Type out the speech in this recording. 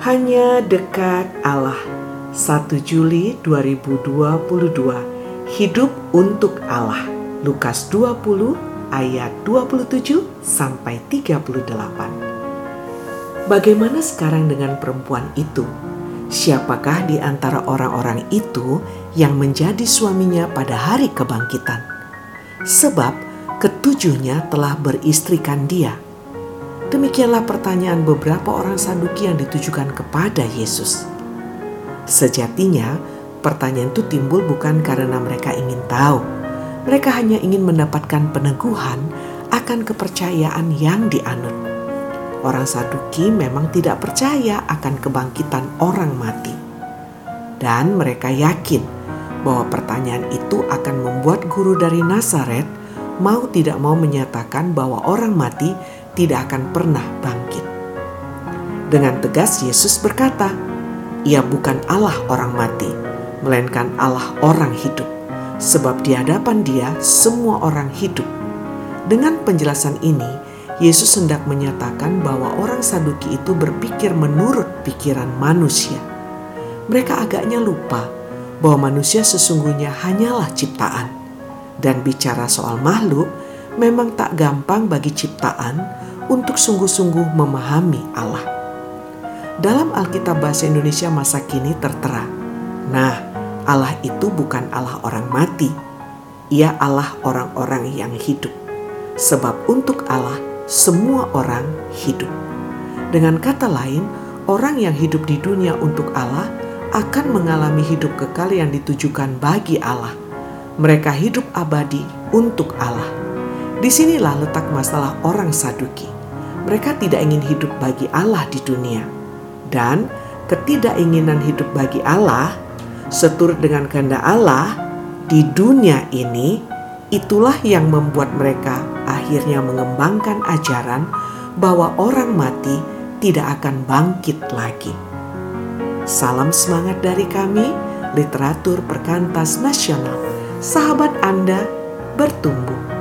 Hanya dekat Allah. 1 Juli 2022 Hidup untuk Allah. Lukas 20 ayat 27 sampai 38 Bagaimana sekarang dengan perempuan itu? Siapakah di antara orang-orang itu yang menjadi suaminya pada hari kebangkitan? Sebab ketujuhnya telah beristrikan dia Demikianlah pertanyaan beberapa orang Saduki yang ditujukan kepada Yesus. Sejatinya, pertanyaan itu timbul bukan karena mereka ingin tahu. Mereka hanya ingin mendapatkan peneguhan akan kepercayaan yang dianut. Orang Saduki memang tidak percaya akan kebangkitan orang mati. Dan mereka yakin bahwa pertanyaan itu akan membuat guru dari Nazaret mau tidak mau menyatakan bahwa orang mati tidak akan pernah bangkit. Dengan tegas Yesus berkata, "Ia bukan Allah orang mati, melainkan Allah orang hidup, sebab di hadapan Dia semua orang hidup." Dengan penjelasan ini, Yesus hendak menyatakan bahwa orang Saduki itu berpikir menurut pikiran manusia. Mereka agaknya lupa bahwa manusia sesungguhnya hanyalah ciptaan, dan bicara soal makhluk memang tak gampang bagi ciptaan untuk sungguh-sungguh memahami Allah. Dalam Alkitab Bahasa Indonesia masa kini tertera, nah Allah itu bukan Allah orang mati, ia Allah orang-orang yang hidup. Sebab untuk Allah semua orang hidup. Dengan kata lain, orang yang hidup di dunia untuk Allah akan mengalami hidup kekal yang ditujukan bagi Allah. Mereka hidup abadi untuk Allah. Di sinilah letak masalah orang Saduki. Mereka tidak ingin hidup bagi Allah di dunia, dan ketidakinginan hidup bagi Allah seturut dengan kehendak Allah di dunia ini. Itulah yang membuat mereka akhirnya mengembangkan ajaran bahwa orang mati tidak akan bangkit lagi. Salam semangat dari kami, literatur perkantas nasional. Sahabat Anda bertumbuh